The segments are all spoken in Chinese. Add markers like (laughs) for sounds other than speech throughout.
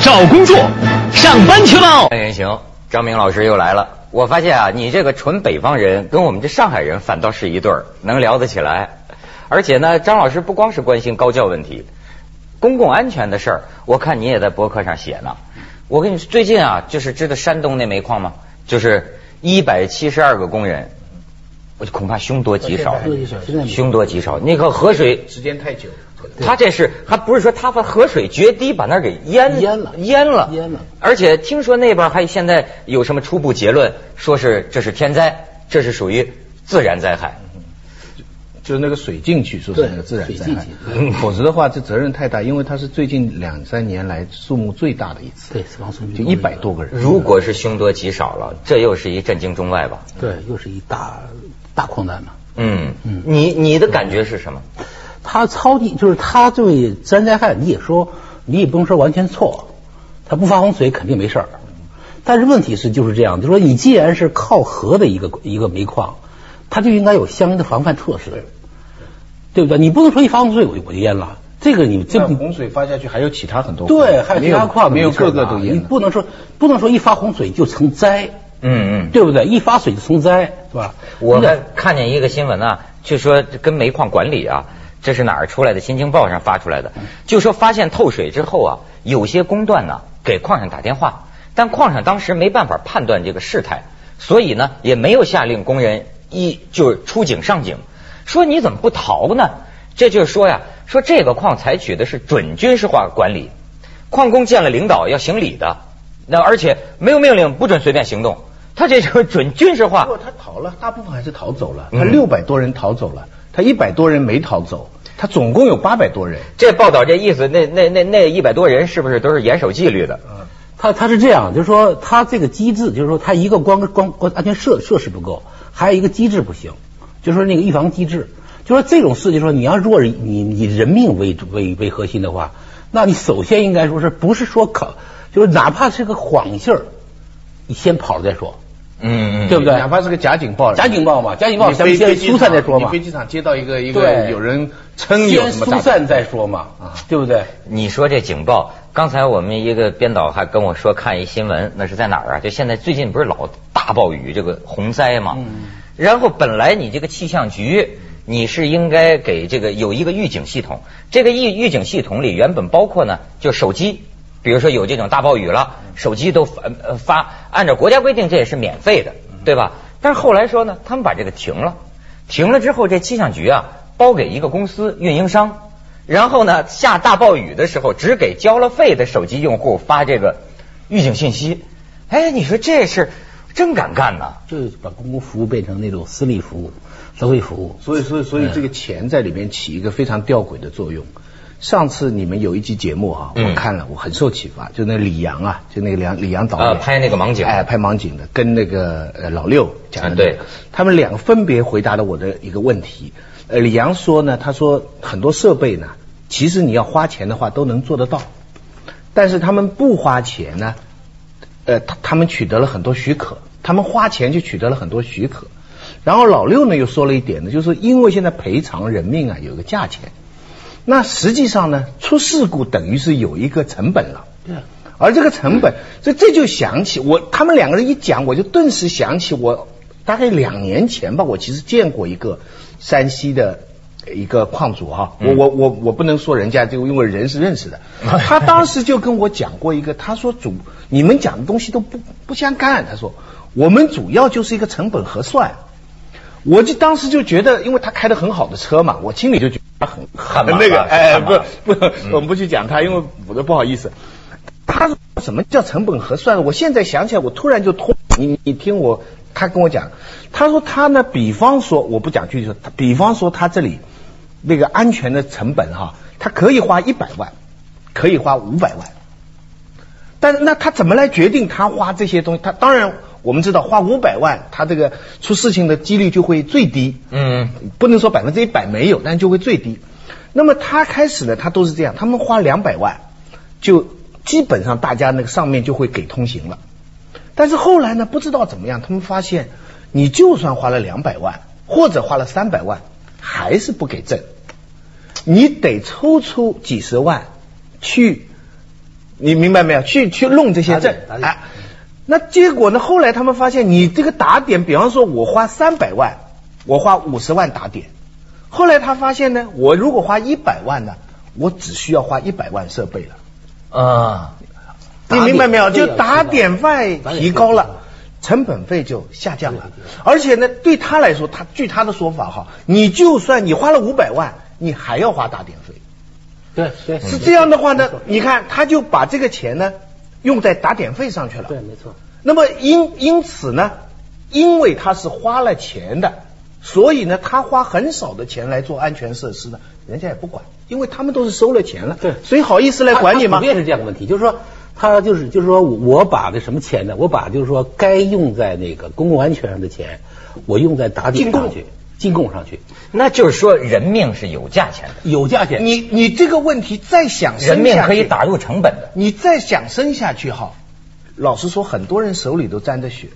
找工作，上班去喽！哎，行，张明老师又来了。我发现啊，你这个纯北方人跟我们这上海人反倒是一对儿，能聊得起来。而且呢，张老师不光是关心高教问题，公共安全的事儿，我看你也在博客上写呢。我跟你说，最近啊，就是知道山东那煤矿吗？就是一百七十二个工人，我就恐怕凶多吉少，凶多吉少。那个河水时间太久。他这是还不是说他把河水决堤把那儿给淹淹了淹了淹了，而且听说那边还现在有什么初步结论，说是这是天灾，这是属于自然灾害。就是那个水进去，说是那个自然灾害对，否则的话这责任太大，因为它是最近两三年来数目最大的一次，对死亡数目就一百多个人。如果是凶多吉少了，这又是一震惊中外吧？对，又是一大大矿难嘛。嗯嗯，你你的感觉是什么？他超级就是他对自然灾害，你也说你也不能说完全错，他不发洪水肯定没事儿。但是问题是就是这样，就说你既然是靠河的一个一个煤矿，它就应该有相应的防范措施，对不对？你不能说一发洪水我就我就淹了，这个你这这洪水发下去还有其他很多对，还有其他矿没有个个都你。不能说不能说一发洪水就成灾，嗯嗯，对不对？一发水就成灾，是吧？我看见一个新闻啊，就说跟煤矿管理啊，这是哪儿出来的？《新京报》上发出来的，就说发现透水之后啊，有些工段呢给矿上打电话，但矿上当时没办法判断这个事态，所以呢也没有下令工人一就是出井上井，说你怎么不逃呢？这就是说呀，说这个矿采取的是准军事化管理，矿工见了领导要行礼的，那而且没有命令不准随便行动，他这就是准军事化不。过他逃了，大部分还是逃走了。他六百多人逃走了，他一百多人没逃走，他总共有八百多人。这报道这意思，那那那那一百多人是不是都是严守纪律的？他他是这样，就是说他这个机制，就是说他一个光光光安全设设施不够，还有一个机制不行，就是说那个预防机制，就说这种事情说你要如果是你以人命为为为核心的话，那你首先应该说是不是说考，就是哪怕是个谎信儿，你先跑了再说，嗯对不对？哪怕是个假警报，假警报嘛，假警报你咱们先疏散再说嘛你飞，机场接到一个一个有人称有什么大疏散再说嘛，啊对不对？你说这警报，刚才我们一个编导还跟我说看一新闻，那是在哪儿啊？就现在最近不是老大暴雨这个洪灾嘛？嗯然后本来你这个气象局。你是应该给这个有一个预警系统，这个预预警系统里原本包括呢，就手机，比如说有这种大暴雨了，手机都发呃发，按照国家规定这也是免费的，对吧？但是后来说呢，他们把这个停了，停了之后，这气象局啊包给一个公司运营商，然后呢下大暴雨的时候只给交了费的手机用户发这个预警信息。哎，你说这事真敢干呐！就是把公共服务变成那种私立服务、社会服务。所以，所以，所以这个钱在里面起一个非常吊诡的作用。上次你们有一集节目哈、嗯我看了，我很受启发。就那李阳啊，就那个梁李阳导演、啊拍那个盲井哎，拍盲井的，跟那个呃老六讲的、啊对，他们两个分别回答了我的一个问题。呃，李阳说呢，他说很多设备呢，其实你要花钱的话都能做得到，但是他们不花钱呢，呃，他他们取得了很多许可，他们花钱就取得了很多许可。然后老六呢又说了一点呢，就是因为现在赔偿人命啊有一个价钱，那实际上呢出事故等于是有一个成本了。对啊而这个成本，所以这就想起我他们两个人一讲，我就顿时想起我大概两年前吧，我其实见过一个山西的一个矿主哈，我我我我不能说人家就因为人是认识的，(laughs) 他当时就跟我讲过一个，他说主你们讲的东西都不不相干，他说我们主要就是一个成本核算。我就当时就觉得，因为他开的很好的车嘛，我心里就觉得很很那个，哎，不不，我们不去讲他，因为我都不好意思。他说什么叫成本核算？我现在想起来，我突然就通。你你听我，他跟我讲，他说他呢，比方说我不讲具体说，他比方说他这里那个安全的成本哈，他可以花一百万，可以花五百万。但是那他怎么来决定他花这些东西？他当然我们知道花五百万，他这个出事情的几率就会最低。嗯，不能说百分之一百没有，但就会最低。那么他开始呢，他都是这样，他们花两百万，就基本上大家那个上面就会给通行了。但是后来呢，不知道怎么样，他们发现，你就算花了两百万，或者花了三百万，还是不给证。你得抽出几十万去你明白没有？去去弄这些证打点打，点哎，那结果呢？后来他们发现，你这个打点，比方说我花三百万，我花五十万打点，后来他发现呢，我如果花一百万呢，我只需要花一百万设备了。啊，你明白没有？就打点费提高了，成本费就下降了。而且呢，对他来说，他据他的说法哈，你就算你花了五百万，你还要花打点费。对对是这样的话呢，你看他就把这个钱呢用在打点费上去了。对，没错。那么因因此呢，因为他是花了钱的，所以呢，他花很少的钱来做安全设施呢，人家也不管，因为他们都是收了钱了，对所以好意思来管你吗他普？遍是这样的问题，就是说他就是就是说我把这什么钱呢？我把就是说该用在那个公共安全上的钱，我用在打点上去，进贡上去，那就是说人命是有价钱的，有价钱。你你这个问题再想人命可以打入成本的。你再想生下去哈，老实说，很多人手里都沾着血。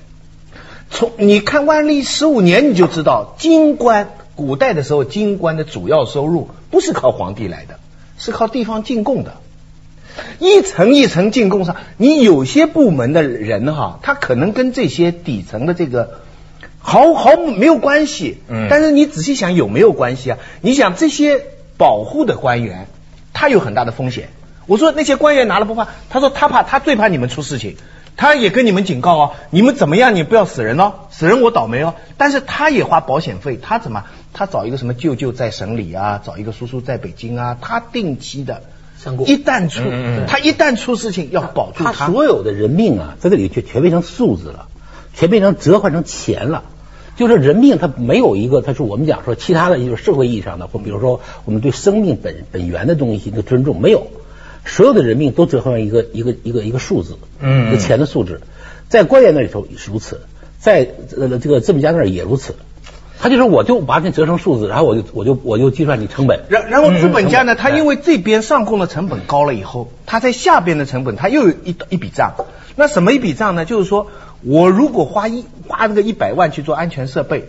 从你看万历十五年你就知道，京官古代的时候，京官的主要收入不是靠皇帝来的，是靠地方进贡的。一层一层进贡上，你有些部门的人哈，他可能跟这些底层的这个毫毫没有关系。嗯但是你仔细想，有没有关系啊？你想这些保护的官员，他有很大的风险。我说那些官员拿了不怕，他说他怕，他最怕你们出事情。他也跟你们警告哦，你们怎么样，你不要死人哦，死人我倒霉哦。但是他也花保险费，他怎么？他找一个什么舅舅在省里啊，找一个叔叔在北京啊，他定期的一旦出，嗯嗯嗯他一旦出事情要保住他所有的人命啊，在这里就全变成数字了，全变成折换成钱了。就是人命，它没有一个，它是我们讲说其他的，就是社会意义上的，或比如说我们对生命本本源的东西的尊重，没有，所有的人命都折合成一个一个一个一个数字，嗯。一个钱的数字，在官员那里头也是如此，在呃这个资本家那儿也如此。他就说我就把你折成数字，然后我就我就我就计算你成本，然然后资本家呢，嗯他因为这边上供的成本高了以后，他在下边的成本他又有一一笔账。那什么一笔账呢？就是说我如果花一花那个一百万去做安全设备，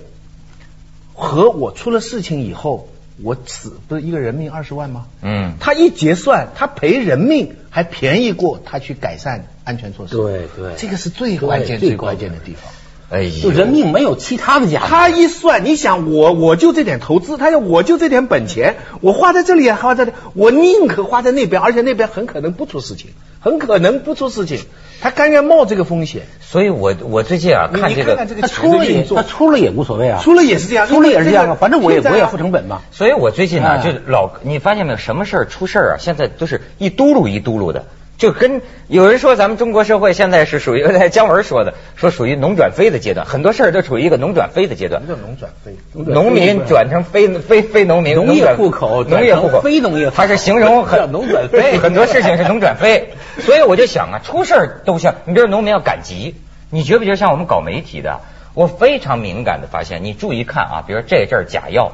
和我出了事情以后我死不是一个人命二十万吗？嗯，他一结算，他赔人命还便宜过他去改善安全措施。对对这个是最关键最关键的地方。哎就，人命没有其他的价值。他一算，你想我我就这点投资，他要我就这点本钱，我花在这里也花在这里，我宁可花在那边，而且那边很可能不出事情，很可能不出事情，他甘愿冒这个风险。所以我我最近啊看这个看看这个他出了也他出了也无所谓啊，出了也是这样，出了也是这样反正我也啊我也付成本嘛。所以我最近呢，啊就老你发现没有，什么事儿出事儿啊，现在都是一嘟噜一嘟噜的，就跟有人说咱们中国社会现在是属于姜文说的，说属于农转非的阶段，很多事儿都处于一个农转非的阶段。什么。叫农转非？农民转成非非非农民，农业户口农业户口，非农业户口。它是形容很农转非。很多事情是农转非，所以我就想啊，出事儿都像你比如农民要赶集，你觉不觉得像我们搞媒体的，我非常敏感的发现，你注意看啊，比如这阵儿假药，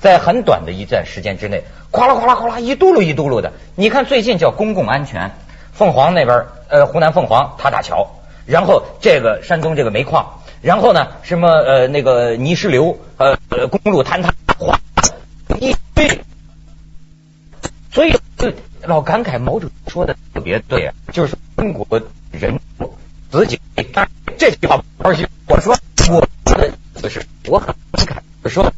在很短的一段时间之内，哗啦哗啦哗啦一嘟噜一嘟噜的，你看最近叫公共安全，凤凰那边呃湖南凤凰塔塔桥，然后这个山东这个煤矿。然后呢，什么呃那个泥石流，呃公路坍塌，哗一堆，所以就老感慨毛主席说的特别对啊，就是中国人自己，这句话毛主席我说我的意思是我很感慨，我说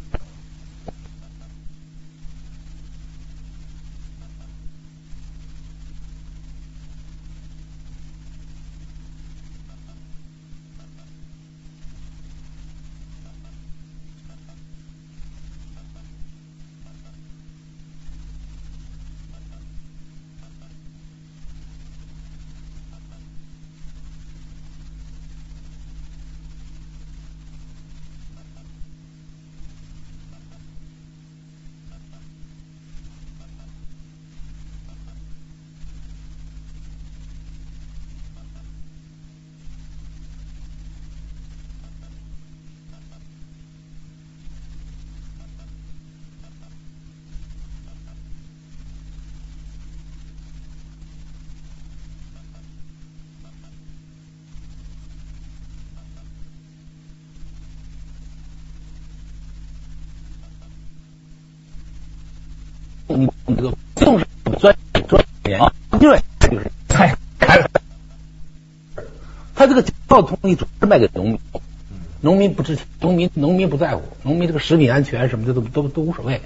你这个重视专专研，对，就是哎。他这个假造东西主要是卖给农民，农民不知情，农民农民不在乎，农民这个食品安全什么的都都都无所谓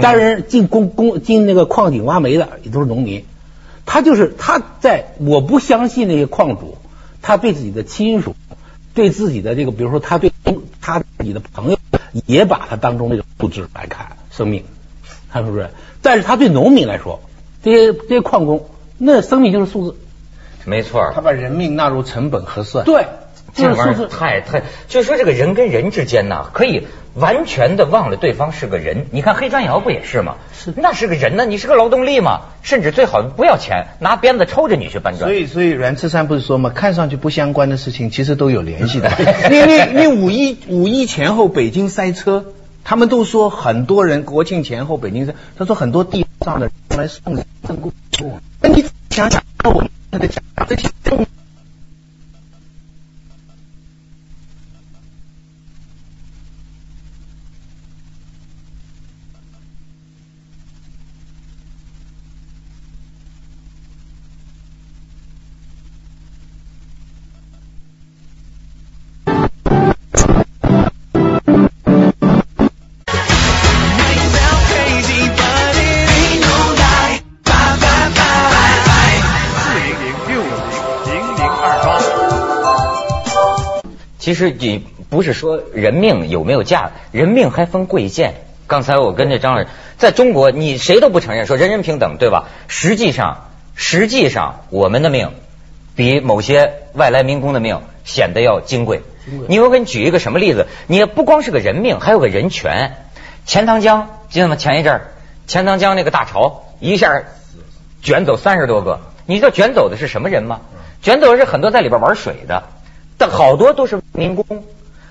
但是。进工工进那个矿井挖煤的也都是农民，他就是他在我不相信那些矿主，他对自己的亲属，对自己的这个，比如说他对他自己的朋友，也把他当中那个物质来看生命，他是不是？但是他对农民来说，这些这些矿工，那生命就是数字。没错他，把人命纳入成本核算。对，这玩意儿就是数字。太太，就是说这个人跟人之间呐，可以完全的忘了对方是个人。你看黑砖窑不也是吗？是那是个人呢，你是个劳动力嘛，甚至最好不要钱，拿鞭子抽着你去搬砖。所以，所以阮次山不是说吗？看上去不相关的事情，其实都有联系的。(laughs) 你你你五一五一前后北京塞车，他们都说很多人国庆前后北京是，他说很多地上的人来送送过。那你想想，我们的这些重其实你不是说人命有没有价，人命还分贵贱。刚才我跟这张老师，在中国你谁都不承认说人人平等，对吧？实际上，实际上我们的命比某些外来民工的命显得要金贵。你我给你举一个什么例子？你不光是个人命，还有个人权。钱塘江记得吗？前一阵儿钱塘江那个大潮一下卷走三十多个，你知道卷走的是什么人吗？卷走的是很多在里边玩水的，但好多都是民工。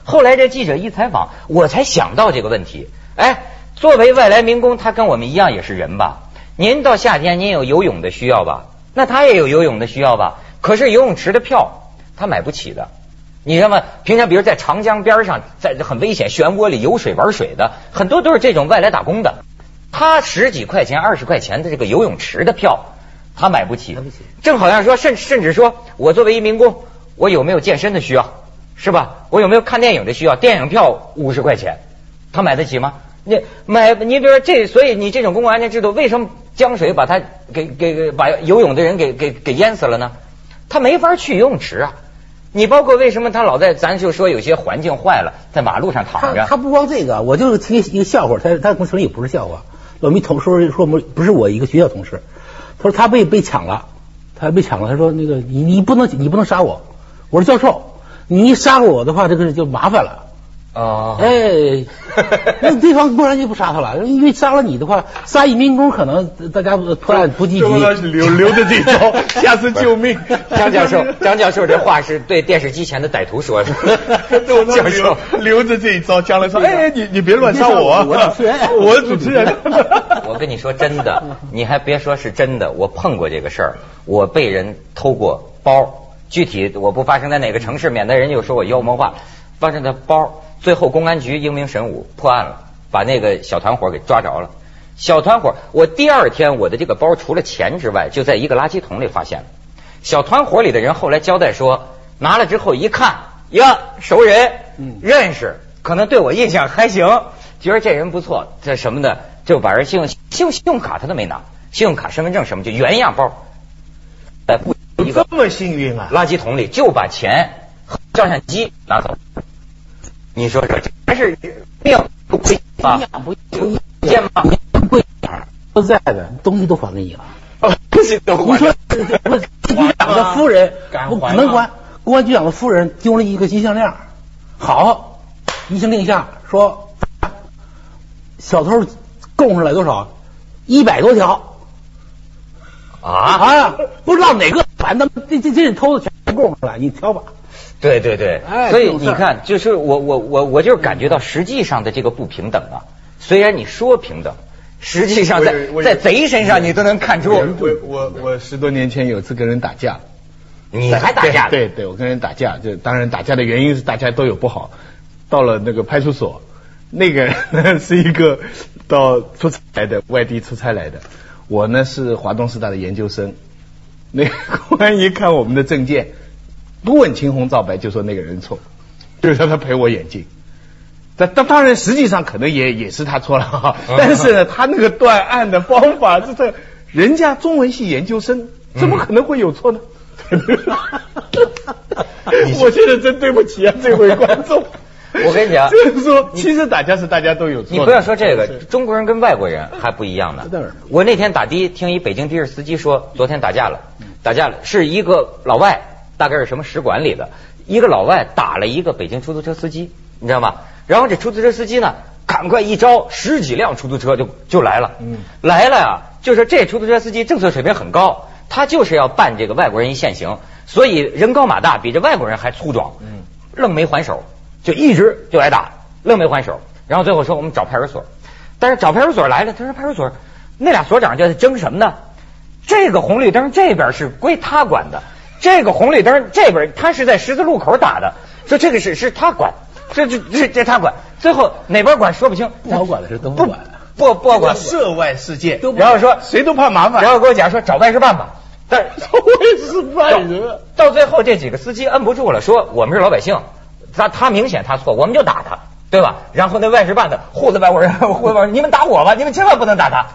后来这记者一采访，我才想到这个问题。哎，作为外来民工，他跟我们一样也是人吧？您到夏天您有游泳的需要吧？那他也有游泳的需要吧？可是游泳池的票他买不起的。你知道吗？平常比如在长江边上，在很危险漩涡里游水玩水的，很多都是这种外来打工的。他十几块钱、二十块钱的这个游泳池的票，他买不起。买不起正好像说，甚甚至说我作为一民工，我有没有健身的需要，是吧？我有没有看电影的需要？电影票五十块钱，他买得起吗？你买，你比如说这，所以你这种公共安全制度，为什么江水把他给给给把游泳的人给给给淹死了呢？他没法去游泳池啊。你包括为什么他老在咱就说有些环境坏了，在马路上躺着，他不光这个，我就是听一个笑话，他他跟城里不是笑话。我们同说说不不是我一个学校同事，他说他被被抢了，他被抢了，他说那个你你不能你不能杀我，我说教授，你一杀我的话，这个就麻烦了。啊，哎，(laughs) 那对方不然就不杀他了，因为杀了你的话，杀一民工可能大家破案不积极。留留着这招，下次救命。张教授，(laughs) 张教授这话是对电视机前的歹徒说的。(laughs) 我教授，留着这一招，将来说，哎，你你别乱杀我啊，我主持人我是主持人。我跟你说真的，你还别说是真的，我碰过这个事儿，我被人偷过包，具体我不发生在哪个城市，免得人又说我妖魔化。发生在包，最后公安局英明神武破案了，把那个小团伙给抓着了。小团伙，我第二天我的这个包除了钱之外，就在一个垃圾桶里发现了。小团伙里的人后来交代说，拿了之后一看，呀，熟人，嗯认识，可能对我印象还行，觉得这人不错，这什么的，就把人信用信用信用卡他都没拿，信用卡、身份证什么就原样包，在不一个这么幸运啊！垃圾桶里就把钱、和照相机拿走。你说说，这还是命不贵啊？不见吗？贵点儿，说实在的，东西都还给你了。不是都你说，不是局长的夫人不敢还吗能还，公安局长的夫人丢了一个金项链，好，一声令下说，小偷供出来多少？一百多条啊？啊！不知道哪个反正这这这偷的全供上来，你挑吧。对对对，哎所以你看，就是我我我我就是感觉到实际上的这个不平等啊。虽然你说平等，实际上在在贼身上你都能看出，我我我十多年前有次跟人打架，你还打架对对对，我跟人打架，就当然打架的原因是大家都有不好。到了那个派出所，那个人是一个到出差来的，外地出差来的，我呢是华东师大的研究生。那个 (laughs) 公安一看我们的证件，不问青红皂白就说那个人错，(laughs) 就是让他赔我眼镜。但当当然，实际上可能也也是他错了哈。(laughs) 但是呢，他那个断案的方法是这，人家中文系研究生怎么可能会有错呢？我觉得真对不起啊，这位观众。(laughs) 我跟你讲，就是说，其实打架是大家都有错的。你不要说这个，中国人跟外国人还不一样呢。我那天打的听一北京的士司机说，昨天打架了，打架了，是一个老外，大概是什么使馆里的，一个老外打了一个北京出租车司机，你知道吗？然后这出租车司机呢，赶快一招，十几辆出租车就就来了，嗯来了呀，就是这出租车司机政策水平很高，他就是要办这个外国人一现行，所以人高马大，比这外国人还粗壮，嗯愣没还手，就一直就挨打，愣没还手。然后最后说我们找派出所，但是找派出所来了，他说派出所那俩所长就在争什么呢？这个红绿灯这边是归他管的，这个红绿灯这边他是在十字路口打的，说这个是是他管，这这这这他管，最后哪边管说不清，不好管的事都不不管。不不好管，涉外事件，然后说谁都怕麻烦，然后跟我讲说找外事办吧，但 (laughs) 是犯人。到最后这几个司机摁不住了，说我们是老百姓，他他明显他错，我们就打他，对吧？然后那外事办的护着外国人，护着外国人，你们打我吧，你们千万不能打他。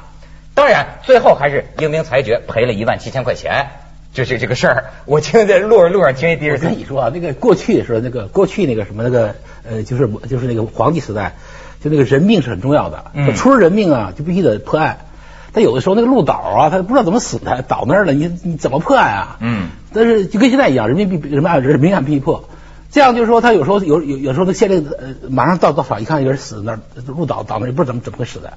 当然，最后还是英明裁决，赔了一万七千块钱，就是这个事儿。我听在路上路上听一的我士司机，跟你说啊，那个过去的时候，那个过去那个什么那个呃，就是就是那个皇帝时代，就那个人命是很重要的，嗯出了人命啊，就必须得破案。但有的时候那个鹿岛啊，他不知道怎么死的，倒那儿了，你你怎么破案啊？嗯，但是就跟现在一样，人民币人民案人民案必须破。这样就是说，他有时候有有有时候他县令呃马上到到法一看有人死那儿，入岛倒那不知道怎么怎么会死的，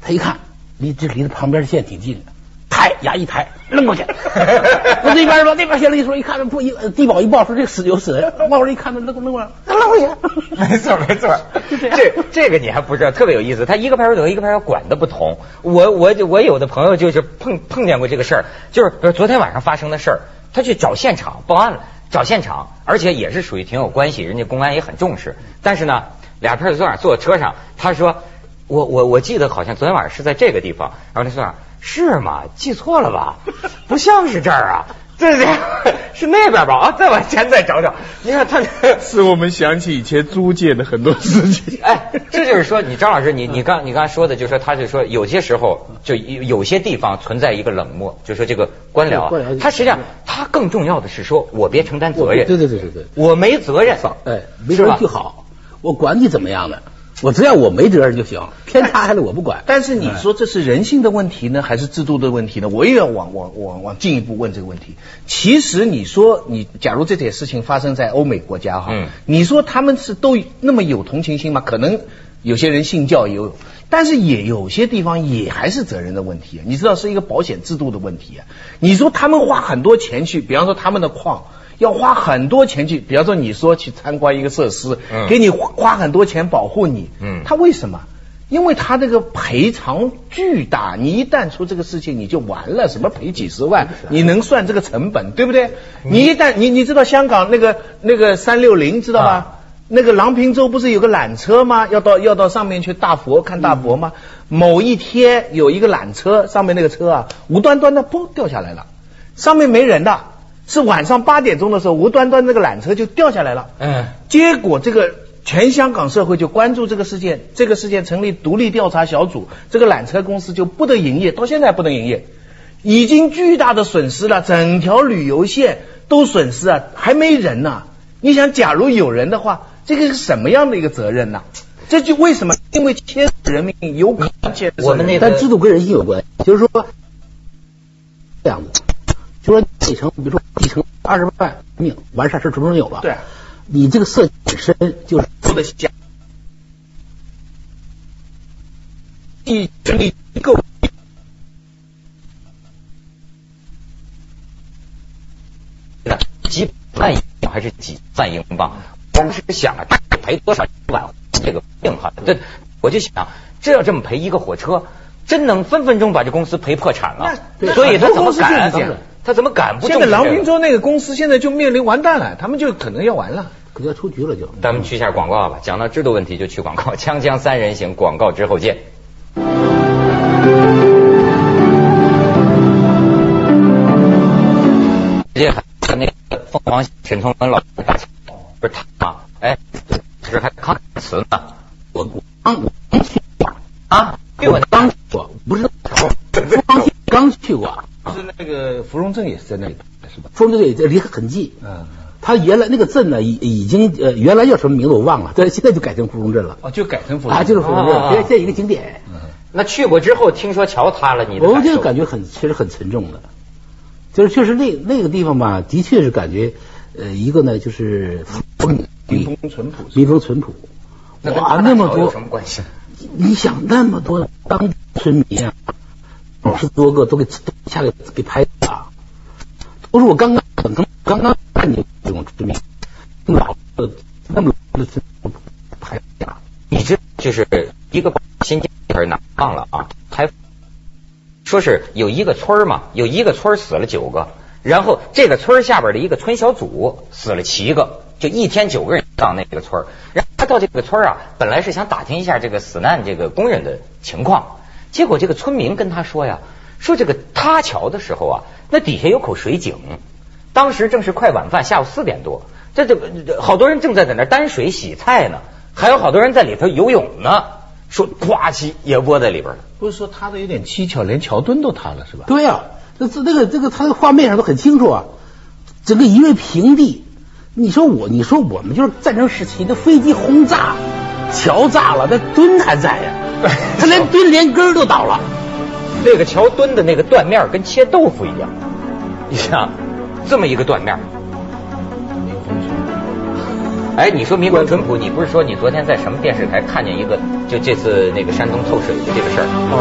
他一看离这离他旁边县挺近的，抬牙一抬扔过去，我那边说那边县令一说一看不一呃地保一报说这死有死。人，往我这一看扔扔过来，扔过去，(laughs) 没错 (laughs) 没错，(laughs) 就这样。这这个你还不知道，特别有意思。他一个派出所一个派出所管的不同。我我我有的朋友就是碰碰见过这个事儿，就是昨天晚上发生的事儿，他去找现场报案了，找现场，而且也是属于挺有关系，人家公安也很重视。但是呢，俩派出所长坐车上，他说我我我记得好像昨天晚上是在这个地方，然后他说是吗？记错了吧？不像是这儿啊。这是 (laughs) 是那边吧？啊，再往前再找找。你看他这使 (laughs) 我们想起以前租界的很多事情。(laughs) 哎，这就是说，你张老师，你你刚你刚才说的，就是说，他就说有些时候就有有些地方存在一个冷漠，就说这个官僚他实际上他更重要的是说我别承担责任，对对对对对，我没责任，哎，没责任就好，我管你怎么样的，我只要我没责任就行，偏差还是我不管。但是你说这是人性的问题呢，还是制度的问题呢？我也要往往往往进一步问这个问题。其实你说你假如这件事情发生在欧美国家哈，嗯你说他们是都那么有同情心吗？可能有些人信教也有，但是也有些地方也还是责任的问题。你知道是一个保险制度的问题啊。你说他们花很多钱去，比方说他们的矿。要花很多钱去，比方说你说去参观一个设施，嗯给你花花很多钱保护你，嗯他为什么？因为他这个赔偿巨大，你一旦出这个事情你就完了，什么赔几十万，你能算这个成本，对不对？你一旦你你知道香港那个那个三六零知道吧？啊那个郎平洲不是有个缆车吗？要到要到上面去大佛看大佛吗？某一天有一个缆车，上面那个车啊，无端端的嘣掉下来了，上面没人的，是晚上八点钟的时候，无端端那个缆车就掉下来了。嗯，结果这个全香港社会就关注这个事件，这个事件成立独立调查小组，这个缆车公司就不得营业，到现在还不能营业，已经巨大的损失了，整条旅游线都损失啊，还没人呢、你想，假如有人的话，这个是什么样的一个责任呢、这就为什么？因为牵涉人命，有可能牵涉我们那个但制度跟人性有关系，就是说这样子，就说继承，比如说继承二十万命，完事儿事儿准准有了，对，你这个设计本身就是不得想，一力够。几万英镑还是几万英镑？我们是想啊，赔多少万这个病哈？这我就想，这要这么赔一个火车，真能分分钟把这公司赔破产了。所以他怎么敢？他怎么敢不现在？郎平洲那个公司现在就面临完蛋了，他们就可能要完了。可能要出局了就。咱们去一下广告吧。讲到制度问题就去广告，(laughs) 锵锵三人行，广告之后见。这那个凤凰沈从文老师不是他吗？哎，是还康慈呢。我我刚我刚去过啊，去过我刚去过，不是刚刚去过，是那个芙蓉镇也是在那里是吧？芙蓉镇也离很近。嗯。他原来那个镇呢，已已经呃原来叫什么名字我忘了，但是现在就改成芙蓉镇了。哦，就改成芙蓉啊，就是芙蓉镇，啊现在现在一个景点。那去过之后，听说桥塌了，你的我就感觉很，其实很沉重的，就是确实那那个地方吧，的确是感觉，呃，一个呢就是风民风淳朴民风淳朴，哇，那么多有什么关系？你想那么多当地村民啊，五十多个都给都下来给拍了，都是我刚刚刚刚刚看见这种村民，那么老的那么老的村民拍死了。你这就是一个新疆事儿呢，忘了啊，还说是有一个村嘛，有一个村死了九个，然后这个村下边的一个村小组死了七个，就一天九个人上那个村，然后他到这个村啊，本来是想打听一下这个死难这个工人的情况，结果这个村民跟他说呀，说这个塌桥的时候啊，那底下有口水井，当时正是快晚饭，下午四点多，这这这好多人正在在那担水洗菜呢，还有好多人在里头游泳呢，说呱唧也窝在里边了。不是说塌的有点蹊跷，连桥墩都塌了是吧？对呀、这这这个这个他的画面上都很清楚啊，整个一片平地。你说我，你说我们就是战争时期，那飞机轰炸，桥炸了，那墩还在呀、(laughs) 他连墩连根儿都倒了。那个桥墩的那个断面跟切豆腐一样，你想这么一个断面。哎，你说民风淳朴，你不是说你昨天在什么电视台看见一个，就这次那个山东透水的这个事儿？哦